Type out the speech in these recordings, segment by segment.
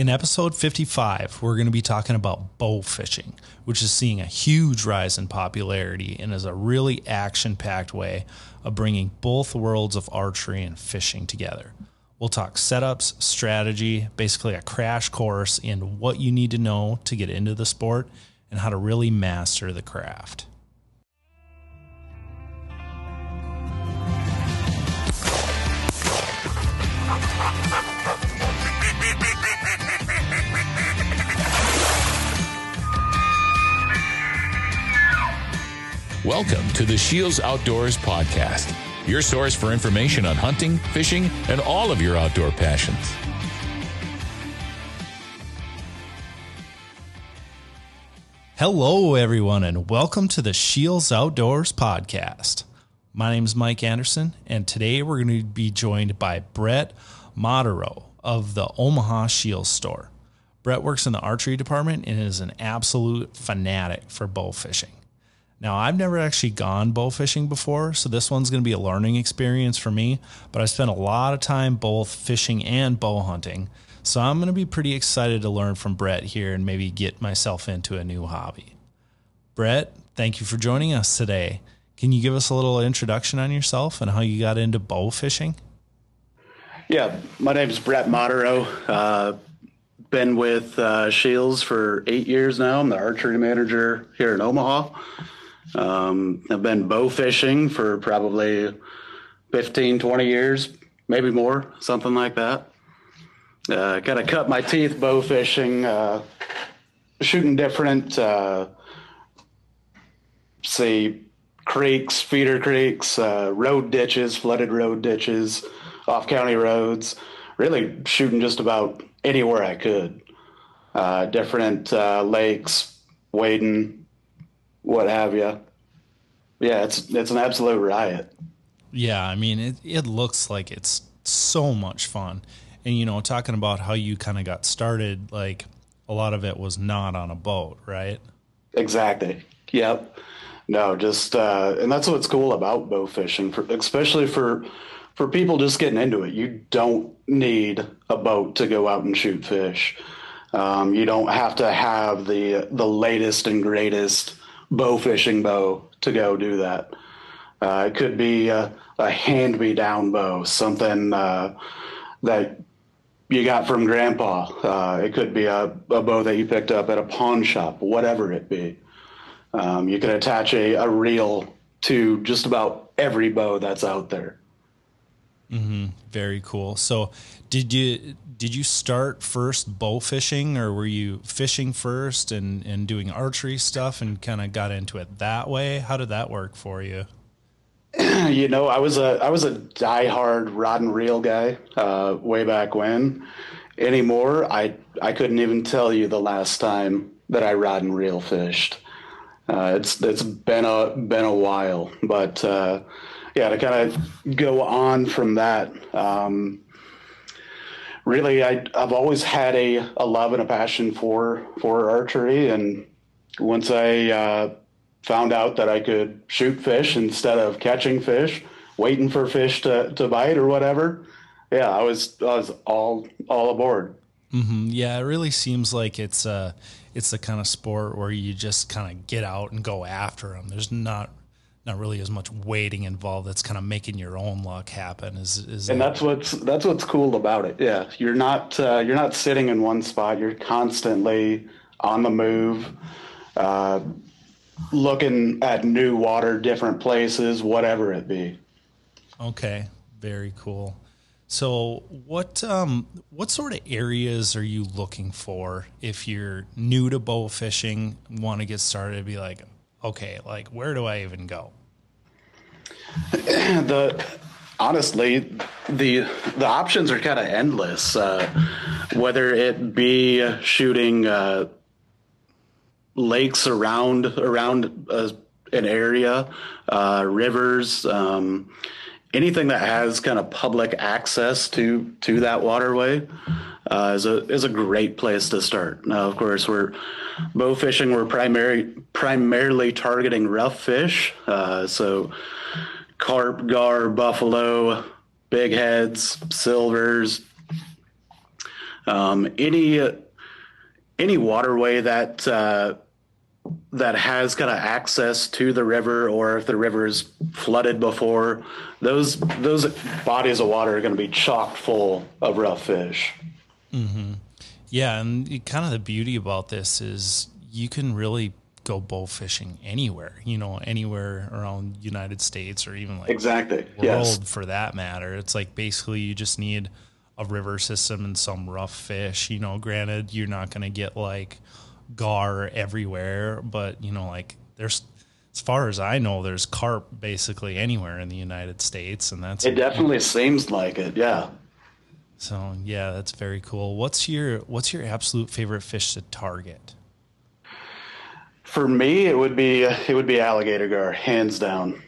In episode 55, we're going to be talking about bow fishing, which is seeing a huge rise in popularity and is a really action packed way of bringing both worlds of archery and fishing together. We'll talk setups, strategy, basically a crash course in what you need to know to get into the sport and how to really master the craft. Welcome to the Scheels Outdoors Podcast, your source for information on hunting, fishing, and all of your outdoor passions. Hello, everyone, and welcome to the Scheels Outdoors Podcast. My name is Mike Anderson, and today we're going to be joined by Brett Modero of the Omaha Scheels store. Brett works in the archery department and is an absolute fanatic for bow fishing. Now, I've never actually gone bow fishing before, so this one's going to be a learning experience for me, but I spent a lot of time both fishing and bow hunting. So I'm going to be pretty excited to learn from Brett here and maybe get myself into a new hobby. Brett, thank you for joining us today. Can you give us a little introduction on yourself and how you got into bow fishing? Yeah, my name is Brett Modero. Uh, been with uh, Scheels for eight years now. I'm the archery manager here in Omaha. Um, I've been bow fishing for probably 15, 20 years, maybe more, something like that. Uh, kind of cut my teeth bow fishing, uh, shooting different, uh, say, creeks, feeder creeks, uh, road ditches, flooded road ditches, off county roads, really shooting just about anywhere I could. Uh, different uh, lakes, wading, what have you. Yeah, it's it's an absolute riot. Yeah, I mean it. It looks like it's so much fun, and you know, talking about how you kind of got started, like a lot of it was not on a boat, right? Exactly. Yep. No, just uh, and that's what's cool about bow fishing, for, especially for for people just getting into it. You don't need a boat to go out and shoot fish. Um, you don't have to have the the latest and greatest bow fishing bow to go do that. Uh, it could be a, a hand me down bow, something uh, that you got from grandpa. Uh, it could be a, a, bow that you picked up at a pawn shop, whatever it be. Um, you can attach a, a reel to just about every bow that's out there. Mm-hmm. Very cool. So, did you did you start first bow fishing, or were you fishing first and and doing archery stuff, and kind of got into it that way? How did that work for you? you know, I was a I was a diehard rod and reel guy uh, way back when. Anymore, I I couldn't even tell you the last time that I rod and reel fished. Uh, it's it's been a been a while, but uh, yeah, to kind of go on from that, um, really, I, have always had a, a love and a passion for for archery, and once I uh, found out that I could shoot fish instead of catching fish, waiting for fish to, to bite or whatever, yeah, I was I was all all aboard. Mm-hmm. Yeah, it really seems like it's uh it's the kind of sport where you just kind of get out and go after them. There's not not really as much waiting involved. That's kind of making your own luck happen. Is is and that's what's that's what's cool about it. Yeah, you're not uh, you're not sitting in one spot. You're constantly on the move, uh, looking at new water, different places, whatever it be. Okay, very cool. So, what um, what sort of areas are you looking for if you're new to bow fishing, want to get started? Be like, okay, like where do I even go? the honestly, the the options are kind of endless. Uh, whether it be shooting uh, lakes around around uh, an area, uh, rivers, um, anything that has kind of public access to to that waterway uh, is a is a great place to start. Now, of course, we're bow fishing. We're primary primarily targeting rough fish, uh, so carp, gar, buffalo, big heads, silvers. Um, any any waterway that uh, that has kind of access to the river, or if the river is flooded before, those those bodies of water are going to be chock full of rough fish. mm-hmm. Yeah, and kind of the beauty about this is you can really go bow fishing anywhere, you know, anywhere around United States or even like Exactly. world Yes. for that matter. It's like basically you just need a river system and some rough fish. You know, granted, you're not going to get like gar everywhere, but you know, like there's as far as I know, there's carp basically anywhere in the United States, and that's It definitely seems like it. Yeah. so yeah, that's very cool. What's your what's your absolute favorite fish to target? For me, it would be it would be alligator gar, hands down.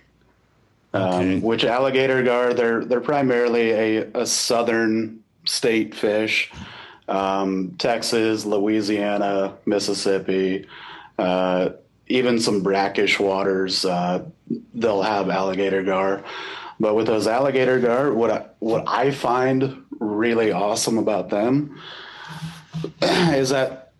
Okay. Um, which alligator gar, they're they're primarily a, a southern state fish. Um, Texas, Louisiana, Mississippi, uh, even some brackish waters, uh, they'll have alligator gar. But with those alligator gar, what I, what I find really awesome about them is that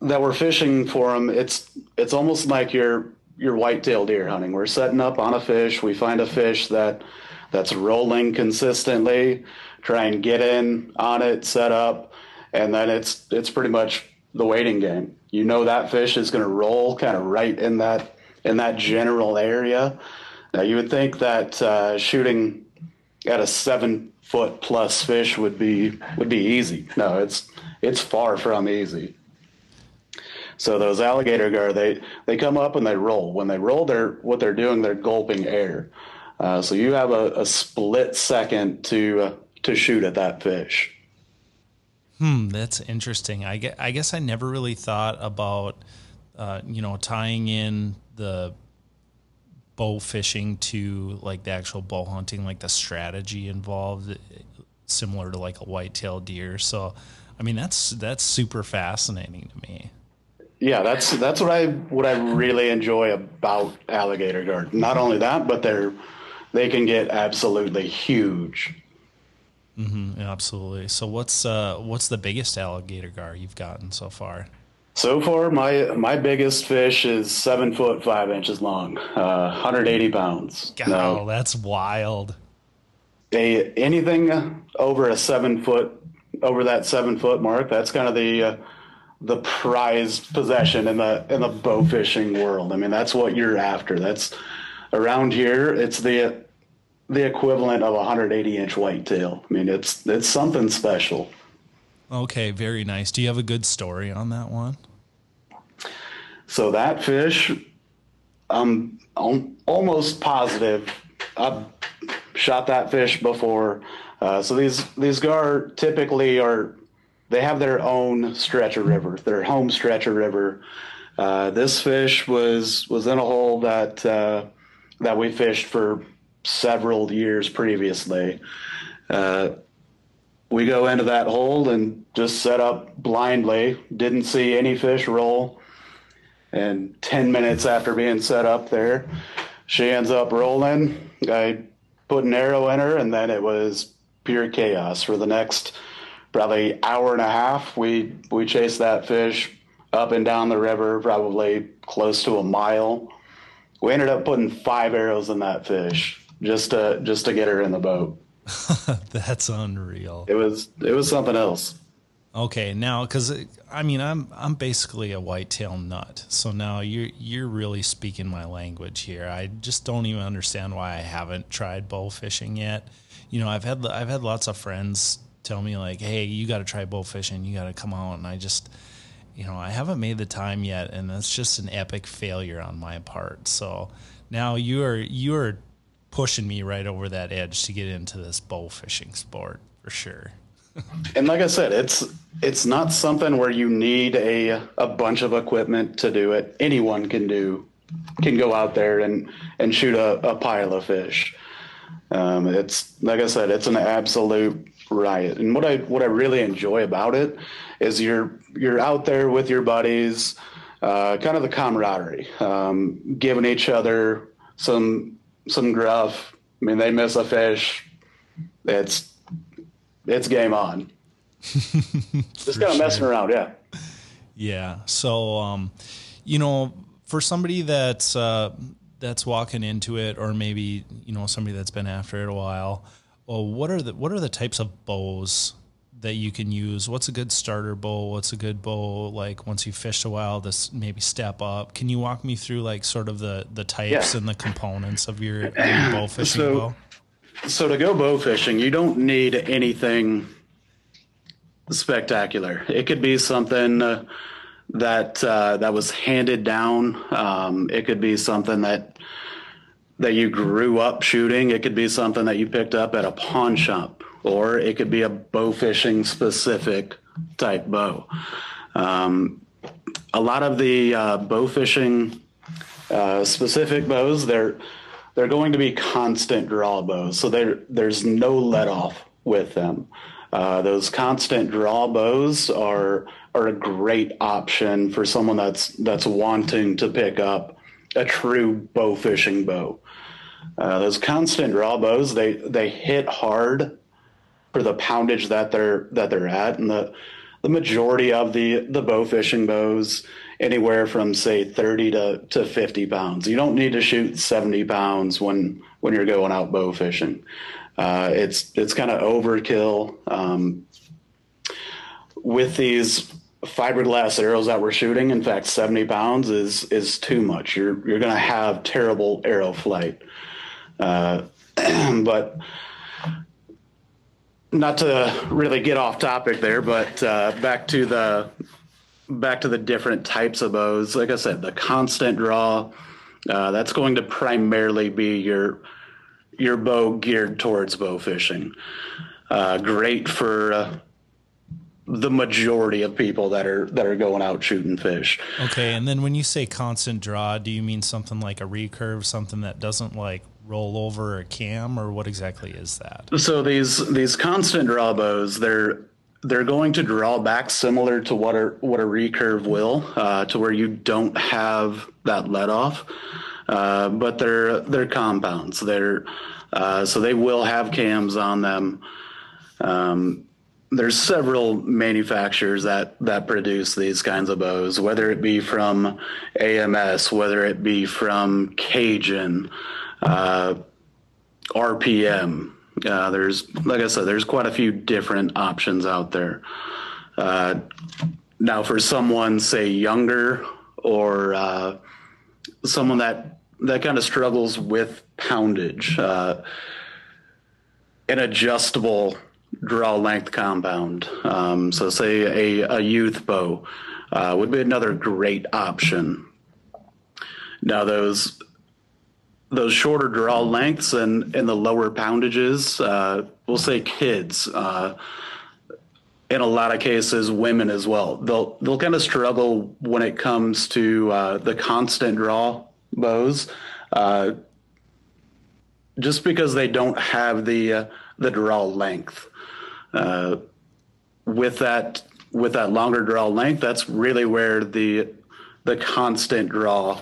that we're fishing for them. It's it's almost like you're you're whitetail deer hunting. We're setting up on a fish. We find a fish that that's rolling consistently. Try and get in on it, set up, and then it's it's pretty much the waiting game. You know that fish is going to roll kind of right in that in that general area. Now you would think that uh, shooting at a seven foot plus fish would be would be easy. No, it's it's far from easy. So those alligator gar, they they come up and they roll. When they roll, they're what they're doing. They're gulping air. Uh, so you have a, a split second to uh, to shoot at that fish. Hmm, that's interesting. I guess, I guess I never really thought about, uh, you know, tying in the bow fishing to like the actual bow hunting, like the strategy involved, similar to like a whitetail deer. So, I mean, that's that's super fascinating to me. Yeah, that's that's what I what I really enjoy about alligator gar. Not only that, but they're they can get absolutely huge. Mm, Absolutely. So, what's uh, what's the biggest alligator gar you've gotten so far? So far, my my biggest fish is seven foot five inches long, uh, 180 pounds. God, Now, that's wild. a anything over a seven foot over that seven foot mark, that's kind of the uh, the prized possession in the in the bow fishing world. I mean, that's what you're after. That's around here. It's the the equivalent of a 180 inch whitetail. I mean, it's it's something special. Okay, very nice. Do you have a good story on that one? So that fish, I'm, almost positive I've shot that fish before. Uh, so these these gar typically are they have their own stretch of river, their home stretch of river. Uh, this fish was was in a hole that uh, that we fished for several years previously. Uh, we go into that hole and just set up blindly. Didn't see any fish roll. And 10 minutes after being set up there, she ends up rolling. I put an arrow in her, and then it was pure chaos for the next probably hour and a half. We we chased that fish up and down the river, probably close to a mile. We ended up putting five arrows in that fish just to just to get her in the boat. That's unreal. It was it was something else. Okay, now because I mean I'm I'm basically a whitetail nut, so now you're you're really speaking my language here. I just don't even understand why I haven't tried bow fishing yet. You know, I've had I've had lots of friends tell me like, "Hey, you got to try bow fishing. You got to come out," and I just you know I haven't made the time yet, and that's just an epic failure on my part. So now you are you are pushing me right over that edge to get into this bow fishing sport for sure. And like I said, it's it's not something where you need a a bunch of equipment to do it. Anyone can do can go out there and and shoot a, a pile of fish. Um, it's like I said, it's an absolute riot. And what I what I really enjoy about it is you're you're out there with your buddies, uh, kind of the camaraderie, um, giving each other some some gruff. I mean, they miss a fish, it's it's game on. Just kind of messing around, yeah. Yeah. So, um, you know, for somebody that's uh, that's walking into it, or maybe you know somebody that's been after it a while, well, what are the what are the types of bows that you can use? What's a good starter bow? What's a good bow like once you fished a while? This maybe step up. Can you walk me through like sort of the the types Yeah. and the components of your, your bow fishing So- bow? So to go bow fishing, you don't need anything spectacular. It could be something uh, that uh, that was handed down. Um, it could be something that that you grew up shooting. It could be something that you picked up at a pawn shop, or it could be a bow fishing specific type bow. Um, a lot of the uh, bow fishing uh, specific bows, they're they're going to be constant draw bows, so there there's no let off with them. Uh, those constant draw bows are are a great option for someone that's that's wanting to pick up a true bow fishing bow. Uh, those constant draw bows they they hit hard for the poundage that they're that they're at, and the the majority of the the bow fishing bows anywhere from say 30 to, to 50 pounds. You don't need to shoot 70 pounds when when you're going out bow fishing. Uh, it's it's kind of overkill. Um, with these fiberglass arrows that we're shooting, in fact, 70 pounds is is too much. You're you're going to have terrible arrow flight. Uh, but not to really get off topic there, but uh, back to the back to the different types of bows. Like I said, the constant draw uh, that's going to primarily be your your bow geared towards bow fishing. Uh, great for uh, the majority of people that are that are going out shooting fish. Okay, and then when you say constant draw, do you mean something like a recurve, something that doesn't like roll over a cam, or what exactly is that? So these these constant draw bows, they're they're going to draw back similar to what a what a recurve will, uh, to where you don't have that let off, uh, but they're they're compounds. They're uh, so they will have cams on them. Um, there's several manufacturers that that produce these kinds of bows, whether it be from AMS, whether it be from Cajun, RPM. Uh, there's, like I said, there's quite a few different options out there. Uh, now, for someone, say, younger or uh, someone that that kind of struggles with poundage, uh, an adjustable draw length compound. Um, so, say a, a youth bow uh, would be another great option. Now, those those shorter draw lengths and, and the lower poundages, uh, we'll say kids, uh, in a lot of cases, women as well. They'll they'll kind of struggle when it comes to uh, the constant draw bows, uh, just because they don't have the uh, the draw length. Uh, with that with that longer draw length, that's really where the the constant draw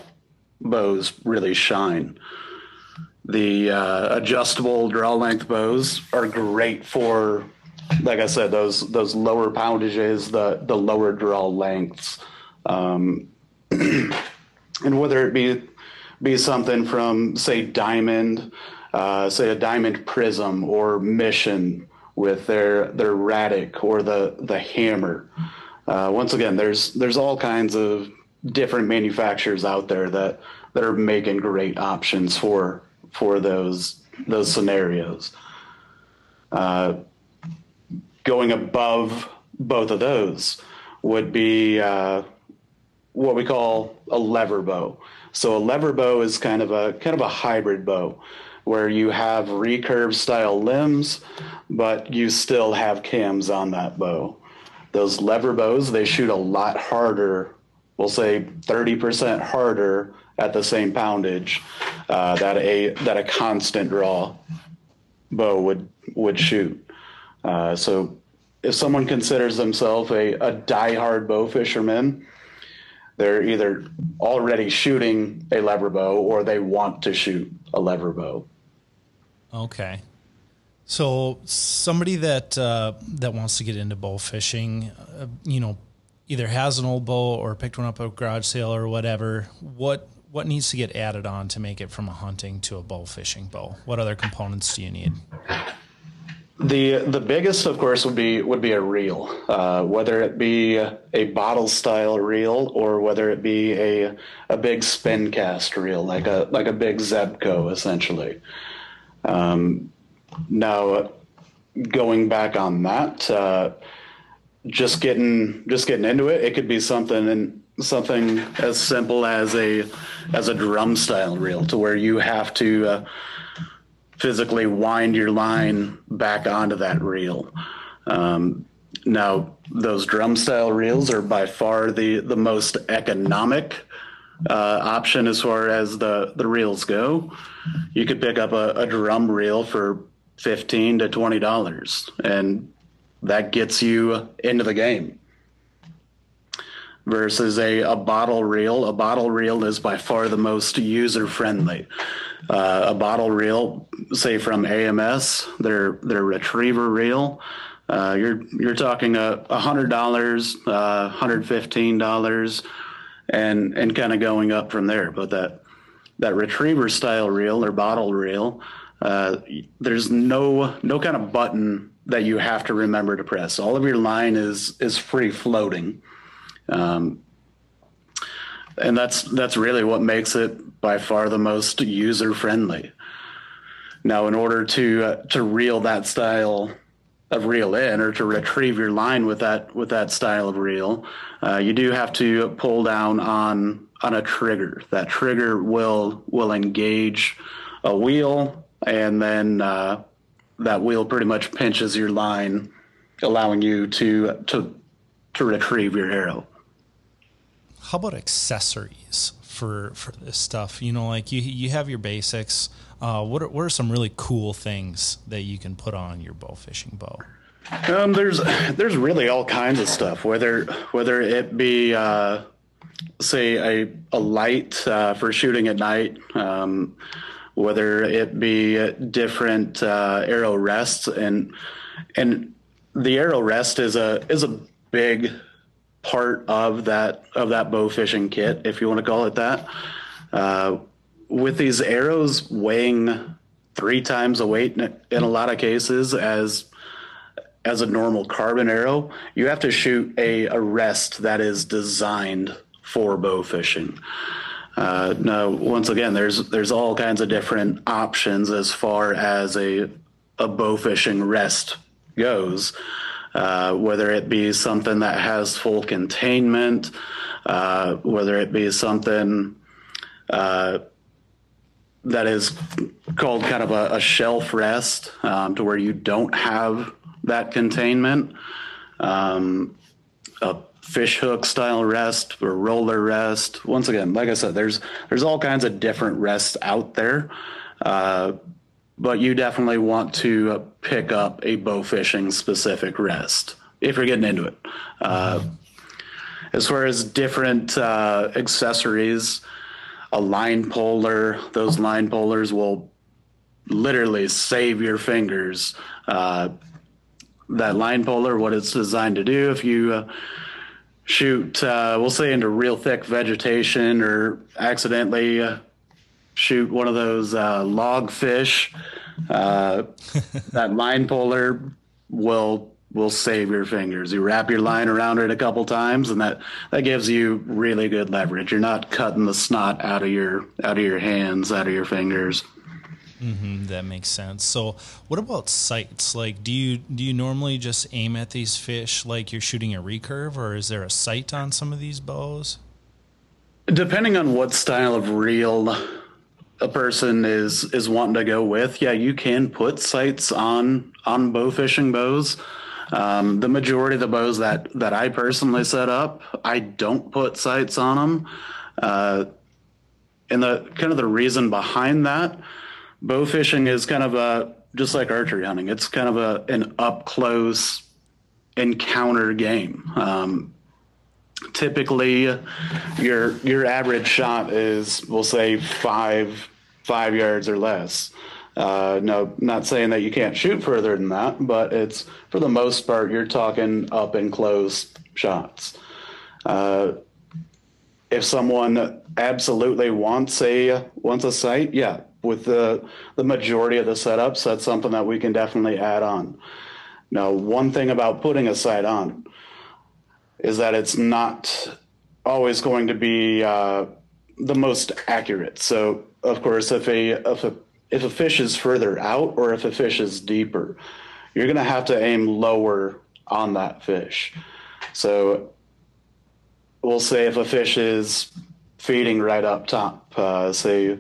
bows really shine. The uh, adjustable draw length bows are great for, like I said, those those lower poundages, the the lower draw lengths, um, and whether it be be something from say diamond, uh, say a diamond prism or mission with their their Radik or the the hammer. Uh, once again, there's there's all kinds of different manufacturers out there that that are making great options for for those those scenarios. Uh, going above both of those would be uh, what we call a lever bow. So a lever bow is kind of a kind of a hybrid bow where you have recurve style limbs, but you still have cams on that bow. Those lever bows, they shoot a lot harder, we'll say 30% harder at the same poundage uh, that a that a constant draw bow would would shoot. Uh, so if someone considers themselves a, a diehard bow fisherman, they're either already shooting a lever bow or they want to shoot a lever bow. Okay. So somebody that uh, that wants to get into bow fishing, uh, you know, either has an old bow or picked one up at a garage sale or whatever. What what needs to get added on to make it from a hunting to a bow fishing bow? What other components do you need? The the biggest, of course, would be would be a reel, uh, whether it be a bottle style reel or whether it be a a big spin cast reel, like a like a big Zebco, essentially. Um, now, going back on that, uh, just getting just getting into it, it could be something and something as simple as a as a drum style reel, to where you have to. Uh, physically wind your line back onto that reel. Um, now, those drum style reels are by far the, the most economic uh, option as far as the, the reels go. You could pick up a, a drum reel for 15 to $20, and that gets you into the game versus a, a bottle reel. A bottle reel is by far the most user friendly. Uh, a bottle reel, say from AMS, their their retriever reel, uh, you're you're talking a hundred dollars, uh, hundred fifteen dollars, and and kind of going up from there. But that that retriever style reel or bottle reel, uh, there's no no kind of button that you have to remember to press. All of your line is is free floating. Um, and that's that's really what makes it by far the most user friendly. Now, in order to uh, to reel that style of reel in or to retrieve your line with that with that style of reel, uh, you do have to pull down on on a trigger. That trigger will will engage a wheel, and then uh, that wheel pretty much pinches your line, allowing you to to to retrieve your arrow how about accessories for for this stuff? You know, like you you have your basics. Uh, what are, what are some really cool things that you can put on your bow fishing bow? Um, there's there's really all kinds of stuff. Whether whether it be uh, say a a light uh, for shooting at night, um, whether it be different uh, arrow rests, and and the arrow rest is a is a big part of that of that bow fishing kit, if you want to call it that. Uh, with these arrows weighing three times the weight in, in a lot of cases as as a normal carbon arrow, you have to shoot a, a rest that is designed for bow fishing. Uh, now, once again, there's there's all kinds of different options as far as a a bow fishing rest goes. Uh, whether it be something that has full containment, uh, whether it be something uh, that is called kind of a, a shelf rest um, to where you don't have that containment, um, a fish hook style rest or roller rest. Once again, like I said, there's there's all kinds of different rests out there. Uh, but you definitely want to pick up a bow fishing specific rest if you're getting into it. Uh, as far as different uh, accessories, a line puller, those line pullers will literally save your fingers. Uh, that line puller, what it's designed to do, if you uh, shoot, uh, we'll say into real thick vegetation or accidentally uh, shoot one of those uh, log fish, uh, that line puller will will save your fingers. You wrap your line around it a couple times, and that that gives you really good leverage. You're not cutting the snot out of your out of your hands, out of your fingers. Mm-hmm, that makes sense. So, what about sights? Like, do you do you normally just aim at these fish like you're shooting a recurve, or is there a sight on some of these bows? Depending on what style of reel a person is is wanting to go with, yeah, you can put sights on on bow fishing bows. Um, the majority of the bows that that I personally set up, I don't put sights on them. Uh, and the kind of the reason behind that, bow fishing is kind of a just like archery hunting. It's kind of a an up close encounter game. Um, typically your your average shot is we'll say five five yards or less Uh, no, not saying that you can't shoot further than that, but it's for the most part you're talking up and close shots. Uh, if someone absolutely wants a wants a sight, yeah, with the the majority of the setups, that's something that we can definitely add on. Now, one thing about putting a sight on is that it's not always going to be uh, the most accurate. So, of course, if a if a if a fish is further out or if a fish is deeper, you're going to have to aim lower on that fish. So, we'll say if a fish is feeding right up top, uh, say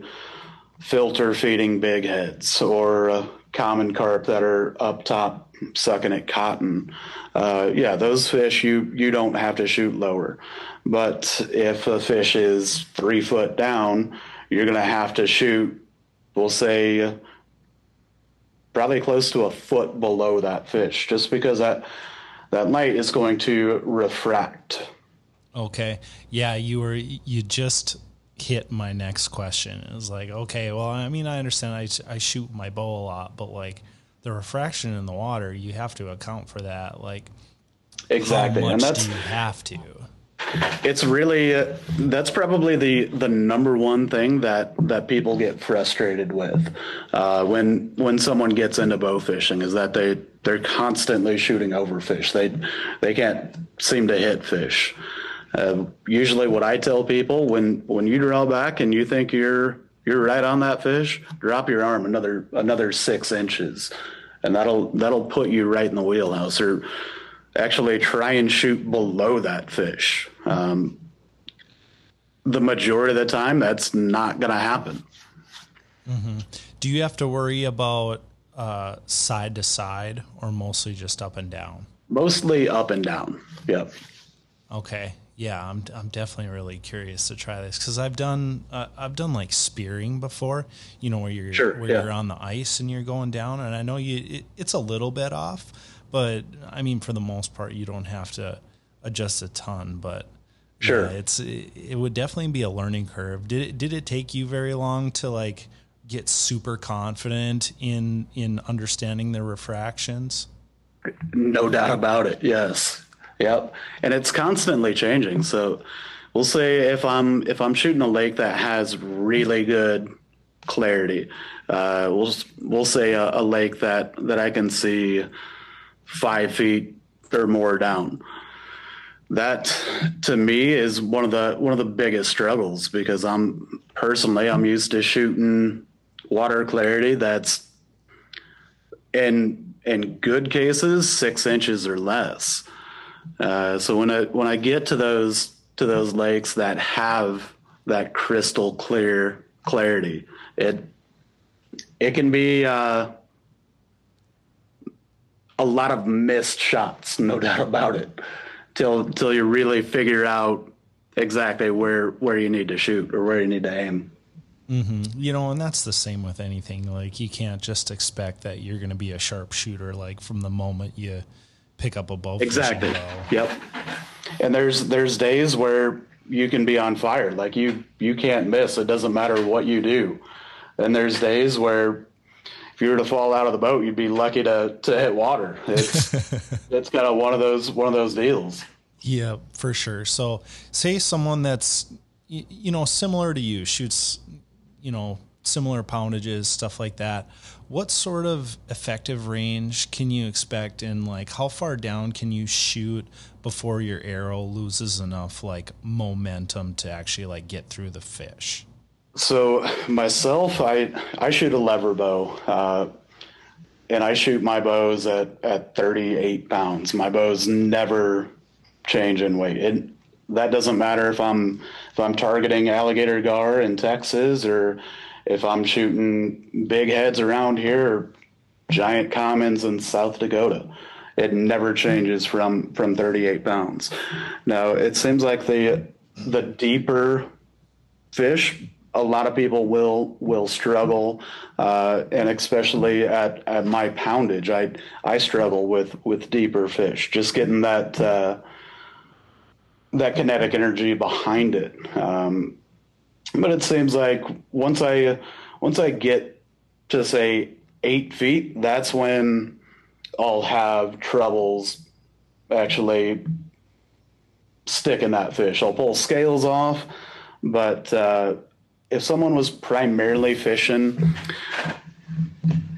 filter feeding big heads or uh, common carp that are up top sucking at cotton. Uh, yeah, those fish you you don't have to shoot lower. But if a fish is three foot down, you're to have to shoot. We'll say probably close to a foot below that fish, just because that that light is going to refract. Okay. Yeah, you were you just hit my next question. It was like, okay, well, I mean, I understand I I shoot my bow a lot, but like the refraction in the water, you have to account for that. Like, exactly, and that's you have to. It's really uh, that's probably the the number one thing that that people get frustrated with uh, when when someone gets into bow fishing is that they they're constantly shooting over fish. They they can't seem to hit fish. Uh, usually, what I tell people when when you draw back and you think you're you're right on that fish, drop your arm another another six inches, and that'll that'll put you right in the wheelhouse. Or actually try and shoot below that fish. Um, the majority of the time, that's not going to happen. Mm-hmm. Do you have to worry about uh, side to side or mostly just up and down? Mostly up and down. Yep. Okay yeah, I'm I'm definitely really curious to try this because I've done uh, I've done like spearing before, you know, where you're sure, where yeah. you're on the ice and you're going down, and I know you it, it's a little bit off, but I mean for the most part you don't have to adjust a ton, but sure, yeah, it's it, it would definitely be a learning curve. Did it did it take you very long to like get super confident in in understanding the refractions? No doubt about it. Yes. Yep. And it's constantly changing. So we'll say if I'm if I'm shooting a lake that has really good clarity, uh, we'll we'll say a, a, lake that that I can see five feet or more down. That to me is one of the one of the biggest struggles because I'm personally I'm used to shooting water clarity that's in in good cases six inches or less. Uh, so when I when I get to those to those lakes that have that crystal clear clarity, it it can be uh, a lot of missed shots, no doubt about it, till till you really figure out exactly where where you need to shoot or where you need to aim. Mm-hmm. You know, and that's the same with anything. Like you can't just expect that you're going to be a sharpshooter like from the moment you pick up a bow. Exactly. Yep. And there's there's days where you can be on fire. Like you you can't miss. It doesn't matter what you do. And there's days where if you were to fall out of the boat, you'd be lucky to to hit water. It's it's kind of one of those one of those deals. Yeah, for sure. So, say someone that's you know similar to you shoots, you know, similar poundages, stuff like that what sort of effective range can you expect and like how far down can you shoot before your arrow loses enough like momentum to actually like get through the fish? So myself i i shoot a lever bow uh, and i shoot my bows at at 38 pounds. My bows never change in weight. It, that doesn't matter if i'm if i'm targeting alligator gar in texas or if I'm shooting big heads around here or giant commons in South Dakota. It never changes from from 38 pounds. Now it seems like the the deeper fish, a lot of people will will struggle, uh, and especially at, at my poundage, I I struggle with with deeper fish. Just getting that uh, that kinetic energy behind it. Um, but it seems like once I once I get to say eight feet, that's when I'll have troubles actually sticking that fish. I'll pull scales off, but uh, if someone was primarily fishing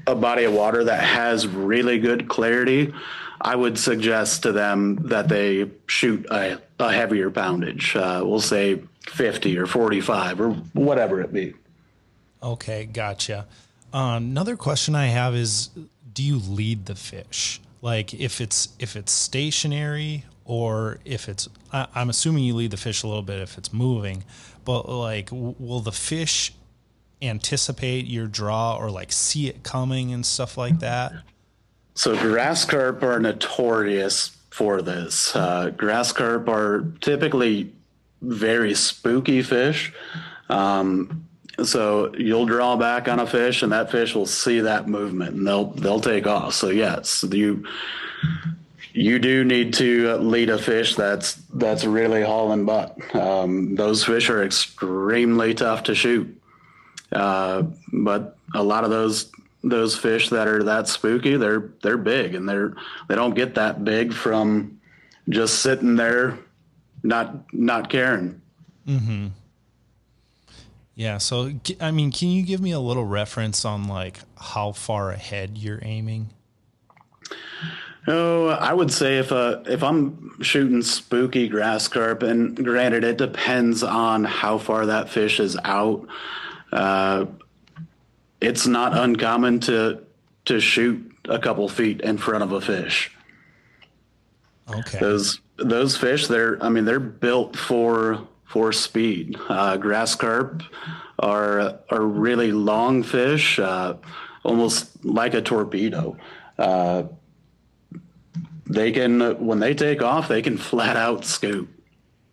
a body of water that has really good clarity, I would suggest to them that they shoot a, a heavier poundage. Uh, we'll say 50 or 45 or whatever it be. Okay, gotcha. Uh, another question I have is do you lead the fish? Like if it's if it's stationary or if it's I, I'm assuming you lead the fish a little bit if it's moving, but like w- will the fish anticipate your draw or like see it coming and stuff like that? So grass carp are notorious for this. Uh, grass carp are typically very spooky fish. Um, so you'll draw back on a fish, and that fish will see that movement, and they'll they'll take off. So yes, you you do need to lead a fish that's that's really hauling butt. Um, those fish are extremely tough to shoot, uh, but a lot of those those fish that are that spooky, they're they're big, and they're they don't get that big from just sitting there, not not caring. Mm-hmm. Yeah. So, I mean, can you give me a little reference on like how far ahead you're aiming? Oh, I would say if uh, if I'm shooting spooky grass carp, and granted, it depends on how far that fish is out. Uh, it's not uncommon to to shoot a couple feet in front of a fish. Okay. Those those fish, they're I mean, they're built for for speed. Uh, grass carp are are really long fish, uh, almost like a torpedo. Uh, they can when they take off, they can flat out scoop.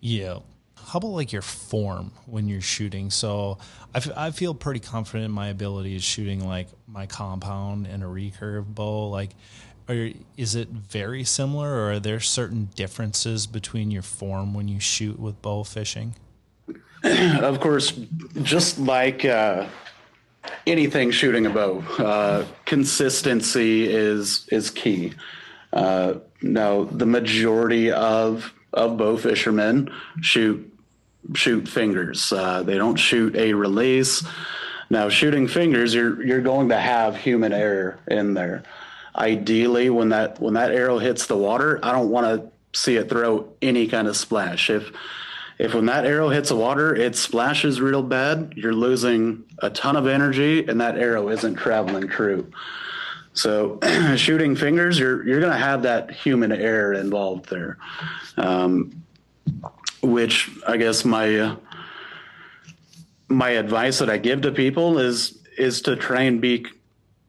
Yeah. How about like your form when you're shooting? So I, f- I feel pretty confident in my ability of shooting like my compound and a recurve bow. Like, are, is it very similar, or are there certain differences between your form when you shoot with bow fishing? of course, just like uh, anything shooting a bow, uh, consistency is is key. Uh, now, the majority of of bow fishermen shoot shoot fingers. Uh, they don't shoot a release. Now, shooting fingers, you're you're going to have human error in there. Ideally, when that when that arrow hits the water, I don't want to see it throw any kind of splash. If if when that arrow hits the water, it splashes real bad, you're losing a ton of energy, and that arrow isn't traveling true. So, shooting fingers, you're you're going to have that human error involved there. Um, which I guess my uh, my advice that I give to people is is to try and be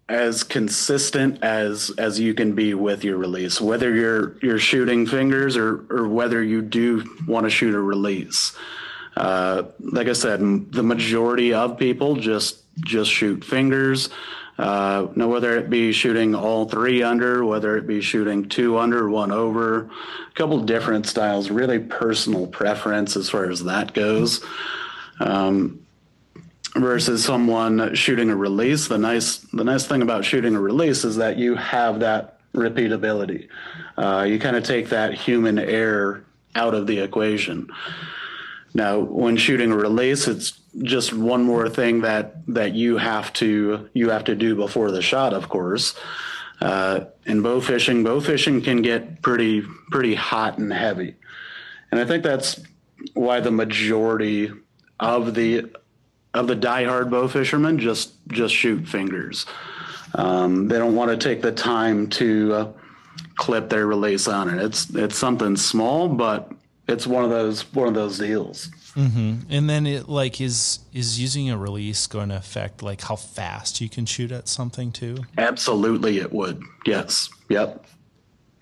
as consistent as as you can be with your release, whether you're you're shooting fingers or or whether you do want to shoot a release. Uh, like I said, the majority of people just just shoot fingers. Uh, now, whether it be shooting all three under, whether it be shooting two under, one over, a couple different styles, really personal preference as far as that goes. Um, versus someone shooting a release, the nice the nice thing about shooting a release is that you have that repeatability. Uh, you kind of take that human error out of the equation. Now, when shooting a release, it's just one more thing that that you have to you have to do before the shot, of course. Uh, in bow fishing, bow fishing can get pretty pretty hot and heavy, and I think that's why the majority of the of the diehard bow fishermen just just shoot fingers. Um, they don't want to take the time to uh, clip their release on it. It's it's something small, but it's one of those one of those deals. Mm-hmm. And then it like is is using a release going to affect like how fast you can shoot at something too? Absolutely, it would. Yes. Yep.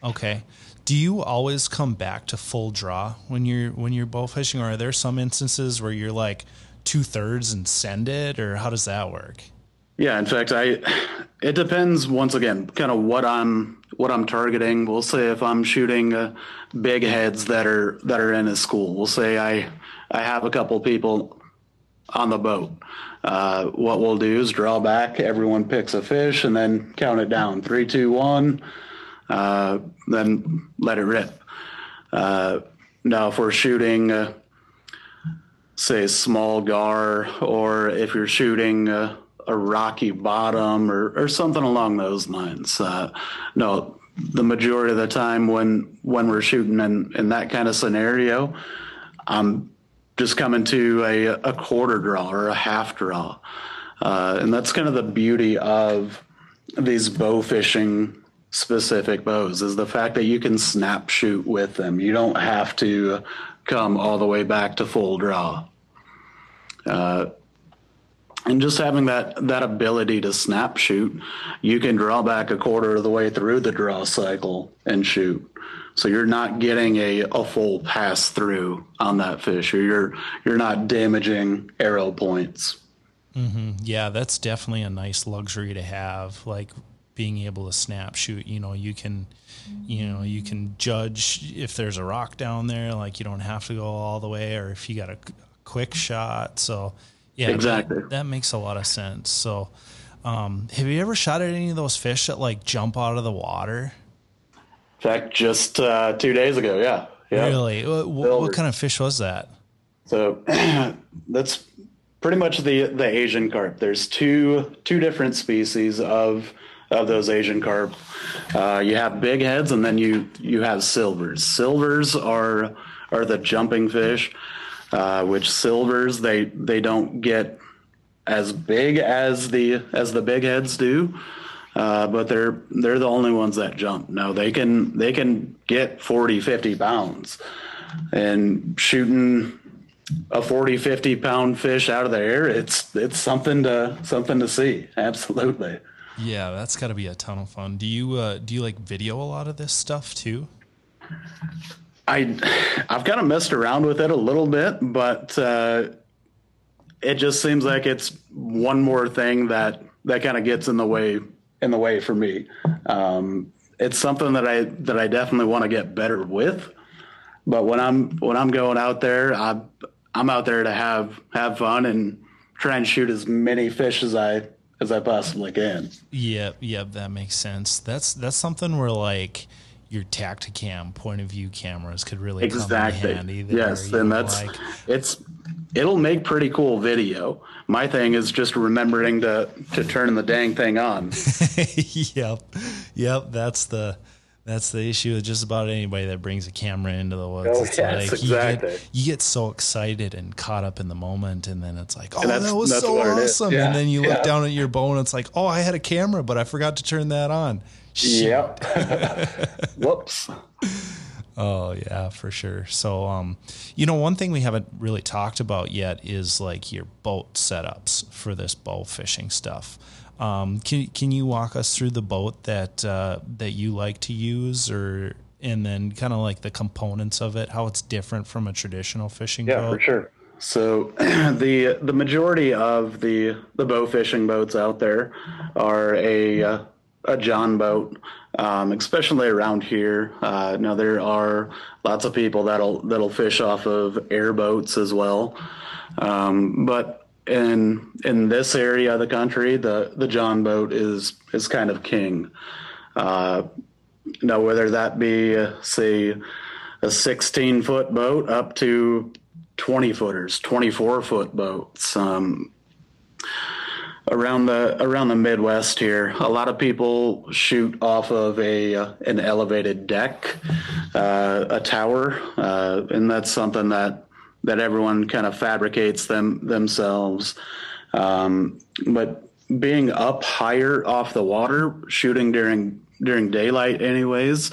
Okay. Do you always come back to full draw when you're when you're bow fishing, or are there some instances where you're like two thirds and send it, or how does that work? Yeah, in fact, I it depends once again, kind of what I'm what I'm targeting. We'll say if I'm shooting uh, big heads that are that are in a school, we'll say I I have a couple people on the boat. Uh, what we'll do is draw back. Everyone picks a fish and then count it down. Three, two, one. Uh, then let it rip. Uh, now, if we're shooting, uh, say, small gar, or if you're shooting uh, a rocky bottom or, or something along those lines, uh, no, the majority of the time when when we're shooting in, in that kind of scenario, I'm just coming to a, a quarter draw or a half draw. Uh, and that's kind of the beauty of these bow fishing specific bows is the fact that you can snap shoot with them. You don't have to come all the way back to full draw. Uh, and just having that that ability to snap shoot, you can draw back a quarter of the way through the draw cycle and shoot. So you're not getting a, a full pass through on that fish, or you're you're not damaging arrow points. Mm-hmm. Yeah, that's definitely a nice luxury to have. Like being able to snap shoot. You know, you can, you know, you can judge if there's a rock down there. Like you don't have to go all the way, or if you got a quick shot. So yeah, exactly. That, that makes a lot of sense. So, um, have you ever shot at any of those fish that like jump out of the water? In fact, just uh, two days ago, yeah. yeah. Really? What, what, kind of fish was that? So that's pretty much the the Asian carp. There's two two different species of of those Asian carp. Uh, you have big heads, and then you you have silvers. Silvers are are the jumping fish, uh, which silvers they they don't get as big as the as the big heads do. Uh, but they're they're the only ones that jump. No, they can they can get 40, 50 pounds, and shooting a 40, 50 pound fish out of the air, it's it's something to something to see. Absolutely. Yeah, that's got to be a ton of fun. Do you uh, do you like video a lot of this stuff too? I I've kind of messed around with it a little bit, but uh, it just seems like it's one more thing that that kind of gets in the way in the way for me. Um, it's something that I that I definitely want to get better with. But when I'm when I'm going out there, I I'm out there to have have fun and try and shoot as many fish as I as I possibly can. Yep, yep, that makes sense. That's that's something where like your Tactacam point of view cameras could really exactly. come in handy. Yes, and that's like, it's it'll make pretty cool video. My thing is just remembering to to turn the dang thing on. yep, yep. That's the that's the issue with just about anybody that brings a camera into the woods. Oh, it's yes, like exactly. You get, you get, so excited and caught up in the moment, and then it's like, oh, that was so awesome. Yeah. And then you look down at your bow, and it's like, oh, I had a camera, but I forgot to turn that on. Yep. Whoops. Oh yeah, for sure. So, um, you know, one thing we haven't really talked about yet is like your boat setups for this bow fishing stuff. Um, can can you walk us through the boat that uh, that you like to use, or and then kind of like the components of it, how it's different from a traditional fishing yeah, boat? Yeah, for sure. So the the majority of the the bow fishing boats out there are a uh, a John boat, um, especially around here. Uh, now there are lots of people that'll that'll fish off of airboats as well, um, but in in this area of the country, the the John boat is is kind of king. Uh, now, whether that be say a 16 foot boat up to 20 footers, 24 foot boats. Um, around the around the Midwest here, a lot of people shoot off of a uh, an elevated deck, uh, a tower, uh, and that's something that that everyone kind of fabricates them themselves. Um, but being up higher off the water, shooting during during daylight, anyways,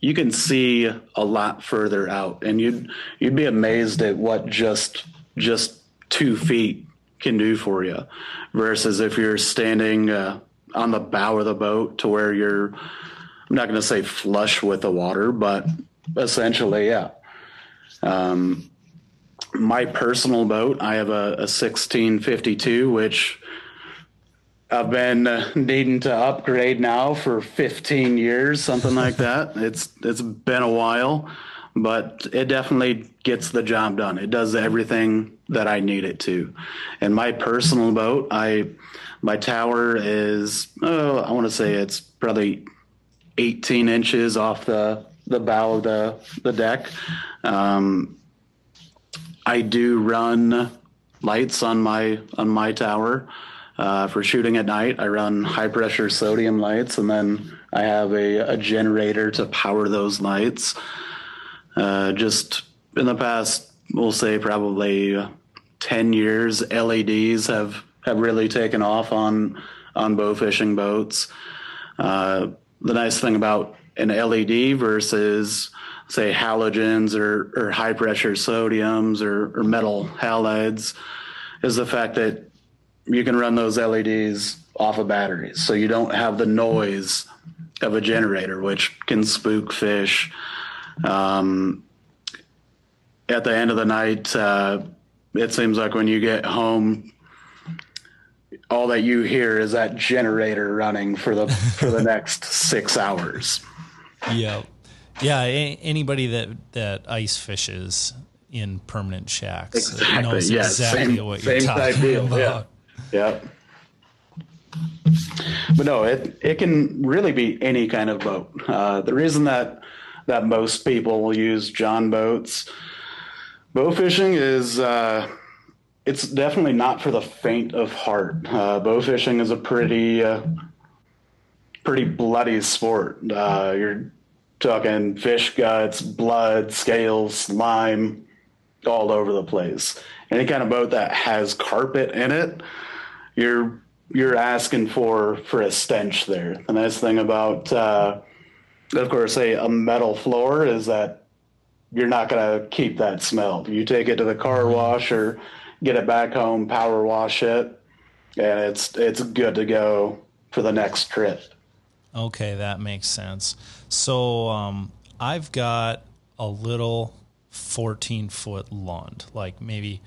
you can see a lot further out, and you'd you'd be amazed at what just just two feet can do for you, versus if you're standing uh, on the bow of the boat to where you're. I'm not going to say flush with the water, but essentially, yeah. Um, my personal boat, I have a, a 1652, which I've been uh, needing to upgrade now for 15 years, something like that. It's it's been a while, but it definitely gets the job done. It does everything that I need it to. And my personal boat, I my tower is oh, I want to say it's probably 18 inches off the the bow of the the deck. Um, I do run lights on my on my tower uh, for shooting at night. I run high pressure sodium lights, and then I have a, a generator to power those lights. Uh, just in the past, we'll say probably 10 years, LEDs have, have really taken off on, on bow fishing boats. Uh, the nice thing about an LED versus, say, halogens or, or high pressure sodiums or, or metal halides is the fact that you can run those LEDs off of batteries. So you don't have the noise of a generator, which can spook fish. Um, at the end of the night, uh, it seems like when you get home, all that you hear is that generator running for the for the next six hours. Yeah, yeah. A- anybody that that ice fishes in permanent shacks Exactly. knows Yeah, exactly same- what you're talking deal, yeah. about. Yep. But no, it it can really be any kind of boat. Uh, the reason that that most people will use John boats, bow fishing is uh, it's definitely not for the faint of heart. Uh, bow fishing is a pretty uh, pretty bloody sport. Uh, you're talking fish guts, blood, scales, slime, all over the place. Any kind of boat that has carpet in it, you're you're asking for for a stench there. The nice thing about, uh, of course, a, a metal floor is that you're not going to keep that smell. You take it to the car wash or get it back home, power wash it, and it's it's good to go for the next trip. Okay, that makes sense. So um, I've got a little 14 foot Lund, like maybe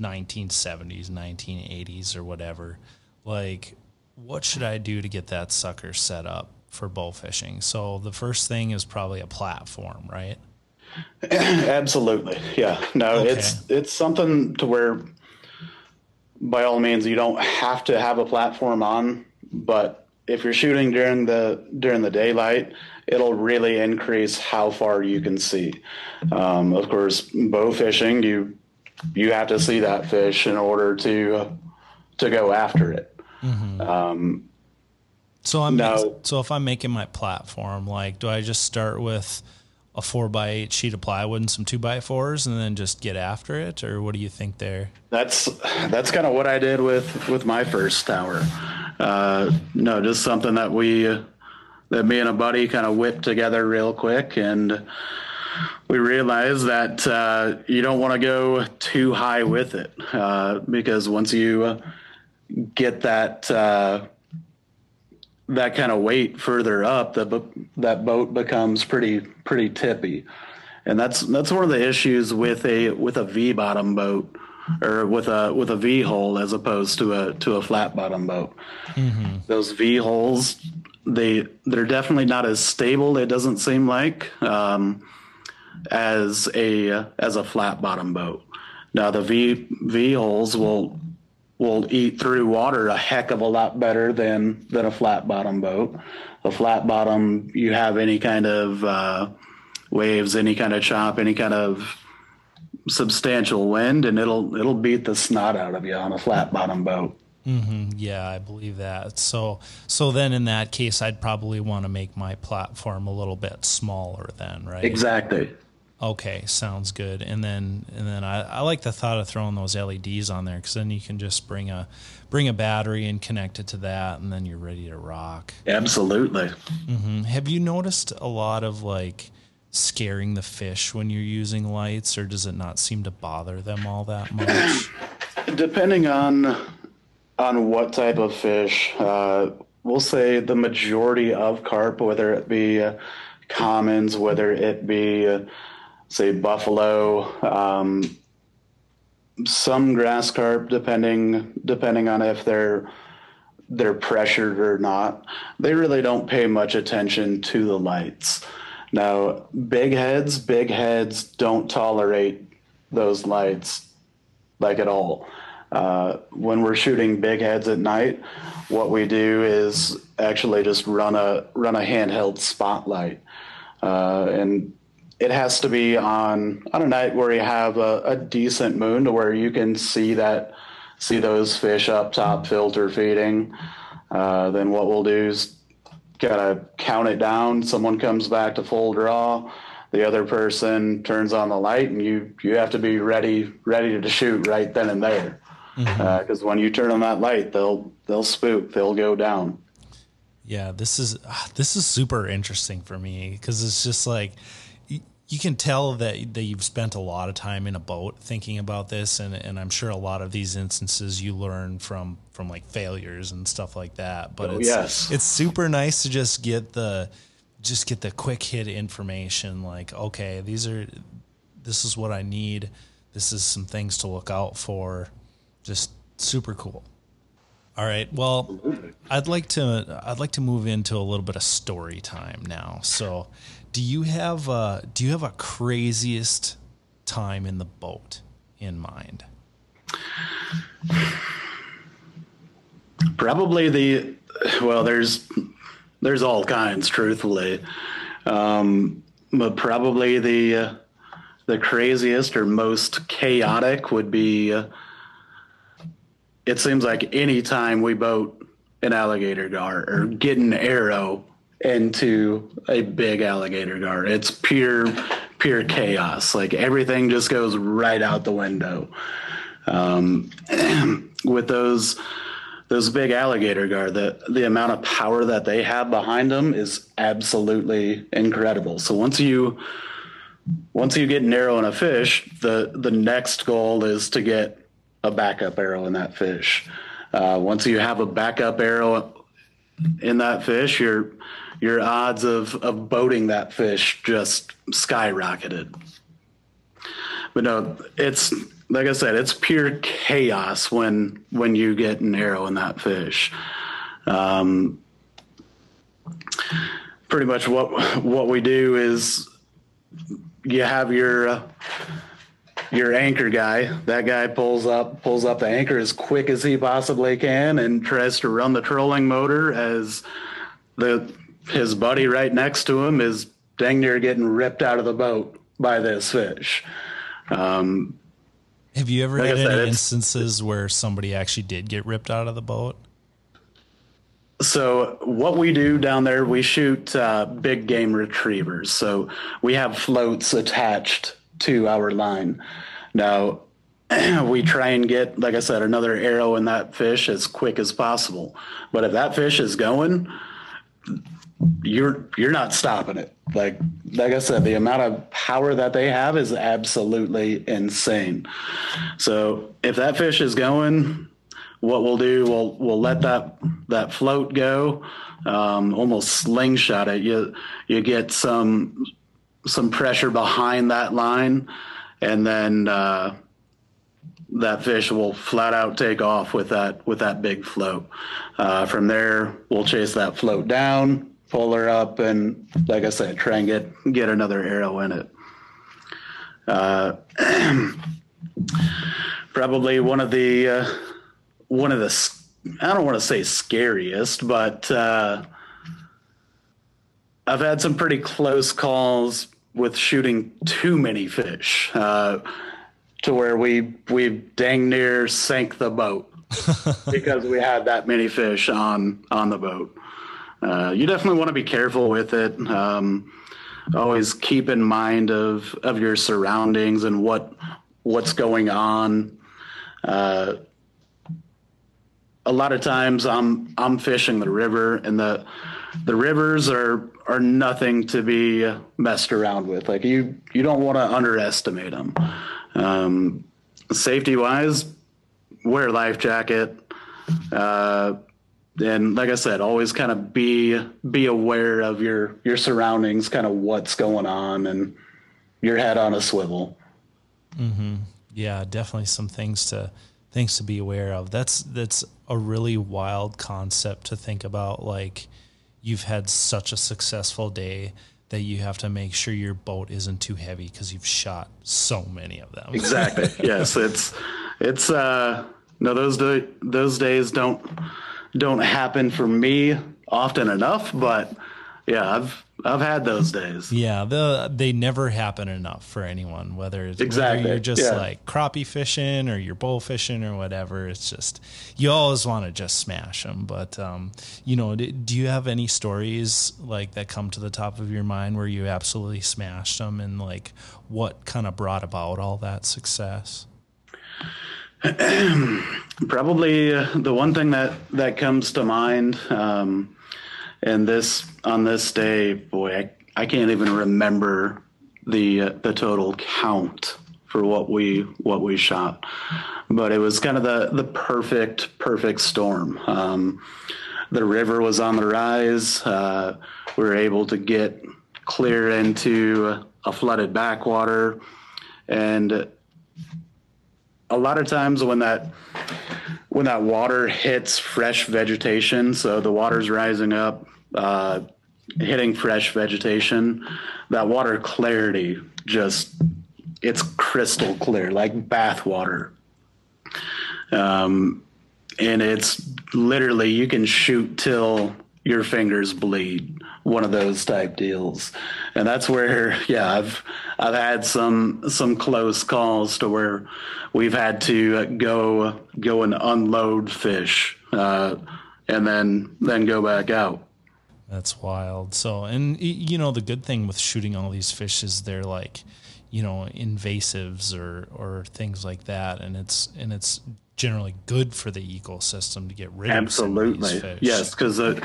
1970s, 1980s, or whatever. Like, what should I do to get that sucker set up for bow fishing? So the first thing is probably a platform, right? Absolutely. Yeah. No, Okay. it's it's something to where by all means you don't have to have a platform on, but if you're shooting during the during the daylight, it'll really increase how far you can see. Um, of course, bow fishing, you you have to see that fish in order to to go after it. So I'm No. so if I'm making my platform, like, do I just start with a four by eight sheet of plywood and some two by fours, and then just get after it, or what do you think there? That's that's kind of what I did with with my first tower. Uh, no, just something that we that me and a buddy kind of whipped together real quick, and we realized that uh, you don't want to go too high with it uh, because once you get that uh, that kind of weight further up, the that boat becomes pretty pretty tippy, and that's that's one of the issues with a with a V bottom boat or with a with a V hole as opposed to a to a flat bottom boat. Those V hulls they they're definitely not as stable. It doesn't seem like um, as a as a flat bottom boat. Now the V V hulls will will eat through water a heck of a lot better than than a flat bottom boat. A flat bottom, you have any kind of uh, waves, any kind of chop, any kind of substantial wind, and it'll it'll beat the snot out of you on a flat bottom boat. Yeah, I believe that. So, so then in that case, I'd probably want to make my platform a little bit smaller then, right? Exactly. Okay, sounds good. And then, and then I, I like the thought of throwing those LEDs on there because then you can just bring a bring a battery and connect it to that, and then you're ready to rock. Absolutely. Mm-hmm. Have you noticed a lot of like scaring the fish when you're using lights, or does it not seem to bother them all that much? Depending on on what type of fish, uh, we'll say the majority of carp, whether it be uh, commons, whether it be uh, say buffalo, um, some grass carp, depending depending on if they're they're pressured or not, they really don't pay much attention to the lights. Now, big heads, big heads don't tolerate those lights like at all. Uh, when we're shooting big heads at night, what we do is actually just run a run a handheld spotlight, uh, and it has to be on on a night where you have a, a, decent moon to where you can see that see those fish up top filter feeding. Uh, then what we'll do is gotta count it down. Someone comes back to full draw the other person turns on the light and you you have to be ready ready to shoot right then and there because mm-hmm. uh, when you turn on that light they'll they'll spook they'll go down yeah this is uh, this is super interesting for me because it's just like you can tell that that you've spent a lot of time in a boat thinking about this and and I'm sure a lot of these instances you learn from from like failures and stuff like that but oh, it's yes. it's super nice to just get the just get the quick hit information like okay these are this is what i need. This is some things to look out for. Just super cool. All right. Well i'd like to i'd like to move into a little bit of story time now. So do you have uh do you have a craziest time in the boat in mind probably the well there's there's all kinds, truthfully. Um, but probably the uh, the craziest or most chaotic would be. Uh, it seems like any time we boat an alligator gar or get an arrow into a big alligator gar, it's pure pure chaos. Like everything just goes right out the window. Um, with those those big alligator gar, the the amount of power that they have behind them is absolutely incredible. So once you once you get an arrow in a fish, the the next goal is to get a backup arrow in that fish. Uh, once you have a backup arrow in that fish, your your odds of of boating that fish just skyrocketed. But no, it's like I said, it's pure chaos when when you get an arrow in that fish. Um, pretty much what what we do is you have your uh, your anchor guy. That guy pulls up pulls up the anchor as quick as he possibly can and tries to run the trolling motor as the his buddy right next to him is dang near getting ripped out of the boat by this fish. Um, have you ever like had said, any instances where somebody actually did get ripped out of the boat? So what we do down there, we shoot uh, big game retrievers. So we have floats attached to our line. Now we try and get, like I said, another arrow in that fish as quick as possible. But if that fish is going, you're you're not stopping it. Like like I said, the amount of power that they have is absolutely insane. So if that fish is going, what we'll do, we'll we'll let that that float go, um, almost slingshot it. You you get some some pressure behind that line, and then uh, that fish will flat out take off with that with that big float. Uh, from there, we'll chase that float down pull her up, and like I said, try and get get another arrow in it. Uh, probably one of the uh, one of the I don't want to say scariest, but uh, I've had some pretty close calls with shooting too many fish uh, to where we we dang near sank the boat because we had that many fish on on the boat uh, you definitely want to be careful with it. Um, always keep in mind of of your surroundings and what what's going on. Uh, a lot of times I'm I'm fishing the river and the the rivers are are nothing to be messed around with. Like you you don't want to underestimate them. Um, safety wise, wear a life jacket. Uh, and like I said, always kind of be be aware of your your surroundings, kind of what's going on, and your head on a swivel. Mm-hmm. Yeah, definitely some things to things to be aware of. That's that's a really wild concept to think about. Like you've had such a successful day that you have to make sure your boat isn't too heavy because you've shot so many of them. Exactly. yes, it's it's uh no those day, those days don't don't happen for me often enough, but yeah, I've I've had those days. Yeah, the they never happen enough for anyone. Whether it's exactly whether you're just yeah. like crappie fishing or you're bow fishing or whatever. It's just you always want to just smash them. But um, you know, do you have any stories like that come to the top of your mind where you absolutely smashed them and like what kind of brought about all that success? Probably uh, the one thing that that comes to mind. Um, and this on this day, boy, I, I can't even remember the uh, the total count for what we what we shot, but it was kind of the the perfect perfect storm. Um, the river was on the rise. Uh, we were able to get clear into a flooded backwater, and a lot of times when that when that water hits fresh vegetation, so the water's rising up, uh, hitting fresh vegetation, that water clarity just it's crystal clear, like bath water. Um, and it's literally you can shoot till your fingers bleed one of those type deals. And that's where yeah i've i've had some some close calls to where we've had to go go and unload fish uh, and then then go back out. That's wild. So and you know the good thing with shooting all these fish is they're like you know invasives or or things like that and it's and it's generally good for the ecosystem to get rid absolutely. of fish. Yes, because uh,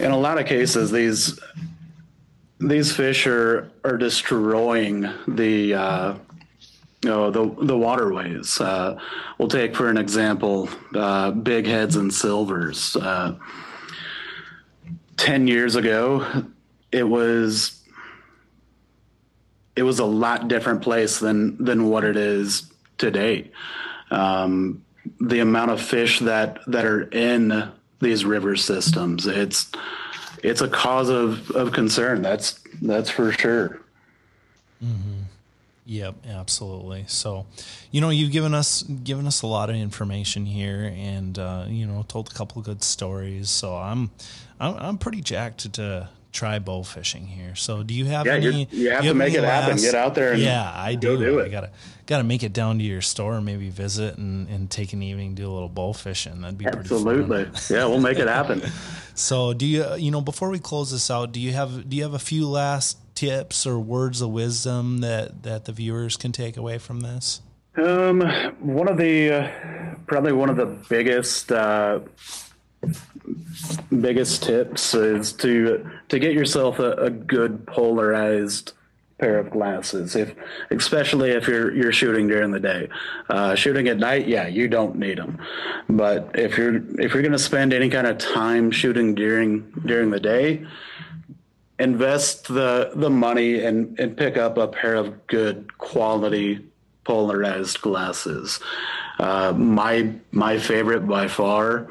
in a lot of cases these these fish are are destroying the uh, you know the the waterways. Uh, we'll take for an example uh, big heads and silvers. Uh, ten years ago, it was it was a lot different place than than what it is today. Um, the amount of fish that that are in these river systems. It's it's a cause of, of concern. That's that's for sure. Mm-hmm. Yep, absolutely. So, you know, you've given us given us a lot of information here, and uh, you know, told a couple of good stories. So I'm I'm, I'm pretty jacked to try bow fishing here. So do you have yeah, any? You have you to make it last, happen. Get out there. And yeah, I do. do it. I gotta gotta make it down to your store, and maybe visit and, and take an evening, do a little bow fishing. That'd be pretty absolutely. yeah, we'll make it happen. so do you? You know, before we close this out, do you have do you have a few last tips or words of wisdom that that the viewers can take away from this? Um, one of the uh, probably one of the biggest. Uh, biggest tips is to to get yourself a, a, good polarized pair of glasses if especially if you're you're shooting during the day. Uh, shooting at night yeah you don't need them but if you're if you're going to spend any kind of time shooting during during the day invest the the money and and pick up a pair of good quality polarized glasses. Uh, my my favorite by far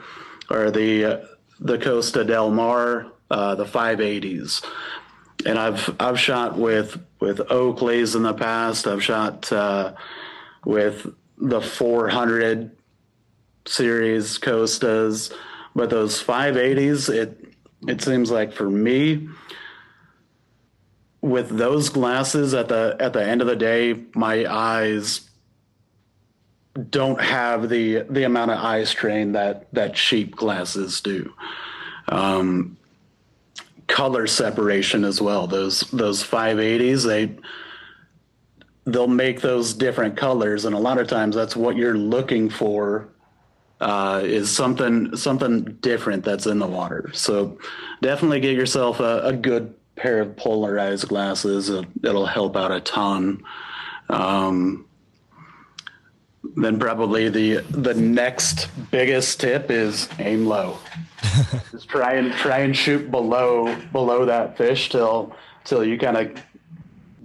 are the the Costa Del Mar, uh, the 580s, and I've I've shot with with Oakleys in the past. I've shot uh, with the 400 series Costas, but those 580s, it it seems like for me. With those glasses at the at the end of the day, my eyes don't have the the amount of eye strain that that cheap glasses do. Um, color separation as well. Those those 580s they they'll make those different colors, and a lot of times that's what you're looking for uh, is something something different that's in the water. So definitely get yourself a, a good pair of polarized glasses. It'll, help out a ton. Um, then probably the the next biggest tip is aim low. Just try and try and shoot below below that fish till till you kind of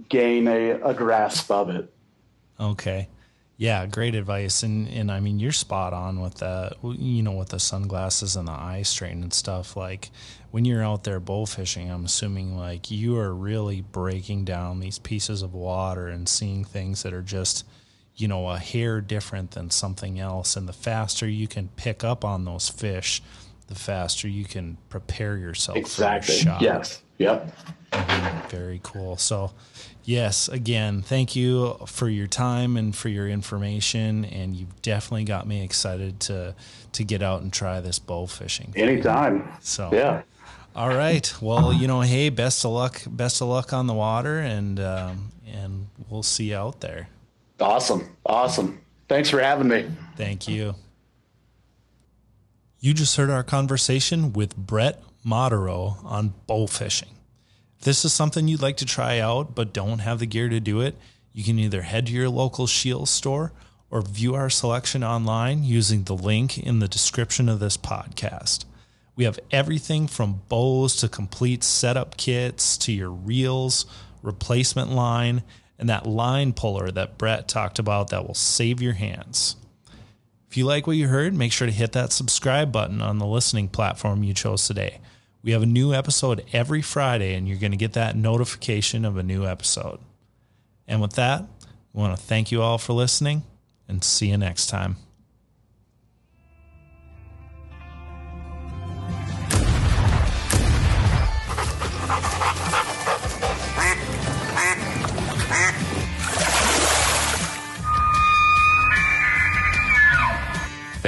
gain a, a grasp of it. Okay. Yeah, great advice, and and I mean you're spot on with that. You know, with the sunglasses and the eye strain and stuff. Like when you're out there bow fishing, I'm assuming like you are really breaking down these pieces of water and seeing things that are just you know a hair different than something else. And the faster you can pick up on those fish, the faster you can prepare yourself. Exactly. For shot. Yes. Yep. Very cool. So Yes, again, thank you for your time and for your information, and you've definitely got me excited to to get out and try this bow fishing. Anytime. So yeah. All right. Well, you know, hey, best of luck. Best of luck on the water, and um, and we'll see you out there. Awesome. Awesome. Thanks for having me. Thank you. You just heard our conversation with Brett Modero on bow fishing. If this is something you'd like to try out but don't have the gear to do it, you can either head to your local Scheels store or view our selection online using the link in the description of this podcast. We have everything from bows to complete setup kits to your reels, replacement line, and that line puller that Brett talked about that will save your hands. If you like what you heard, make sure to hit that subscribe button on the listening platform you chose today. We have a new episode every Friday, and you're going to get that notification of a new episode. And with that, we want to thank you all for listening and see you next time.